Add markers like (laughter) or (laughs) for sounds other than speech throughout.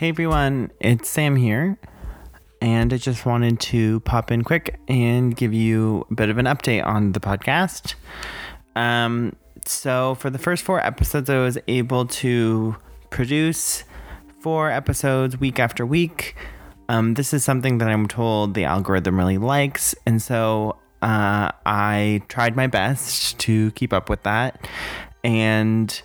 Hey everyone, it's Sam here, and I just wanted to pop in quick and give you a bit of an update on the podcast. Um, so, for the first four episodes, I was able to produce four episodes week after week. Um, this is something that I'm told the algorithm really likes, and so uh, I tried my best to keep up with that. And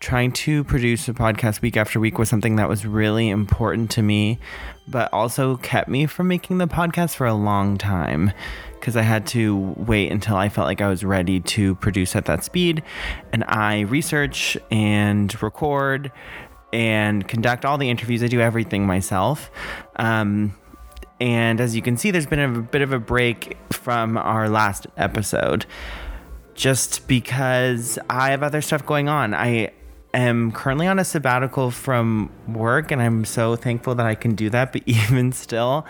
trying to produce a podcast week after week was something that was really important to me, but also kept me from making the podcast for a long time because I had to wait until I felt like I was ready to produce at that speed. And I research and record and conduct all the interviews. I do everything myself. Um, and as you can see, there's been a bit of a break from our last episode just because I have other stuff going on. I am currently on a sabbatical from work, and I'm so thankful that I can do that. But (laughs) even still,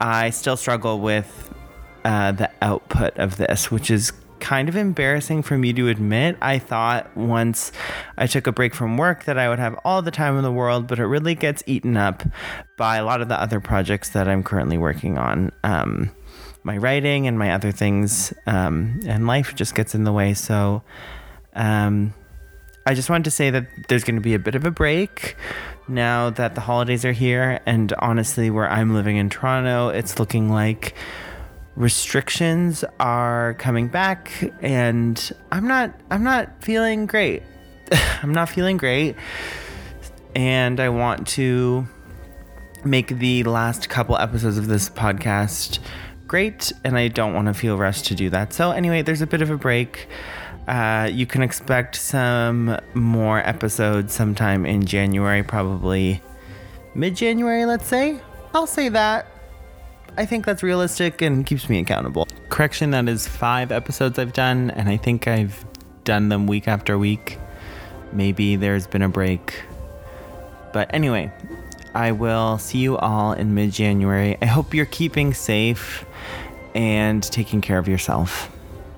I still struggle with uh, the output of this, which is kind of embarrassing for me to admit. I thought once I took a break from work that I would have all the time in the world, but it really gets eaten up by a lot of the other projects that I'm currently working on. Um, my writing and my other things, um, and life just gets in the way. So, um, I just wanted to say that there's going to be a bit of a break now that the holidays are here. And honestly, where I'm living in Toronto, it's looking like restrictions are coming back and I'm not I'm not feeling great. (laughs) I'm not feeling great. And I want to make the last couple episodes of this podcast great and I don't want to feel rushed to do that. So anyway, there's a bit of a break. Uh, you can expect some more episodes sometime in January, probably mid January, let's say. I'll say that. I think that's realistic and keeps me accountable. Correction, that is five episodes I've done, and I think I've done them week after week. Maybe there's been a break. But anyway, I will see you all in mid January. I hope you're keeping safe and taking care of yourself.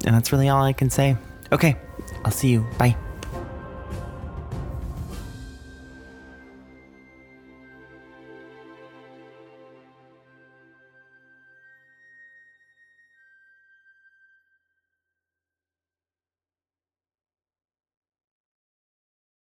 And that's really all I can say. Okay, I'll see you. Bye.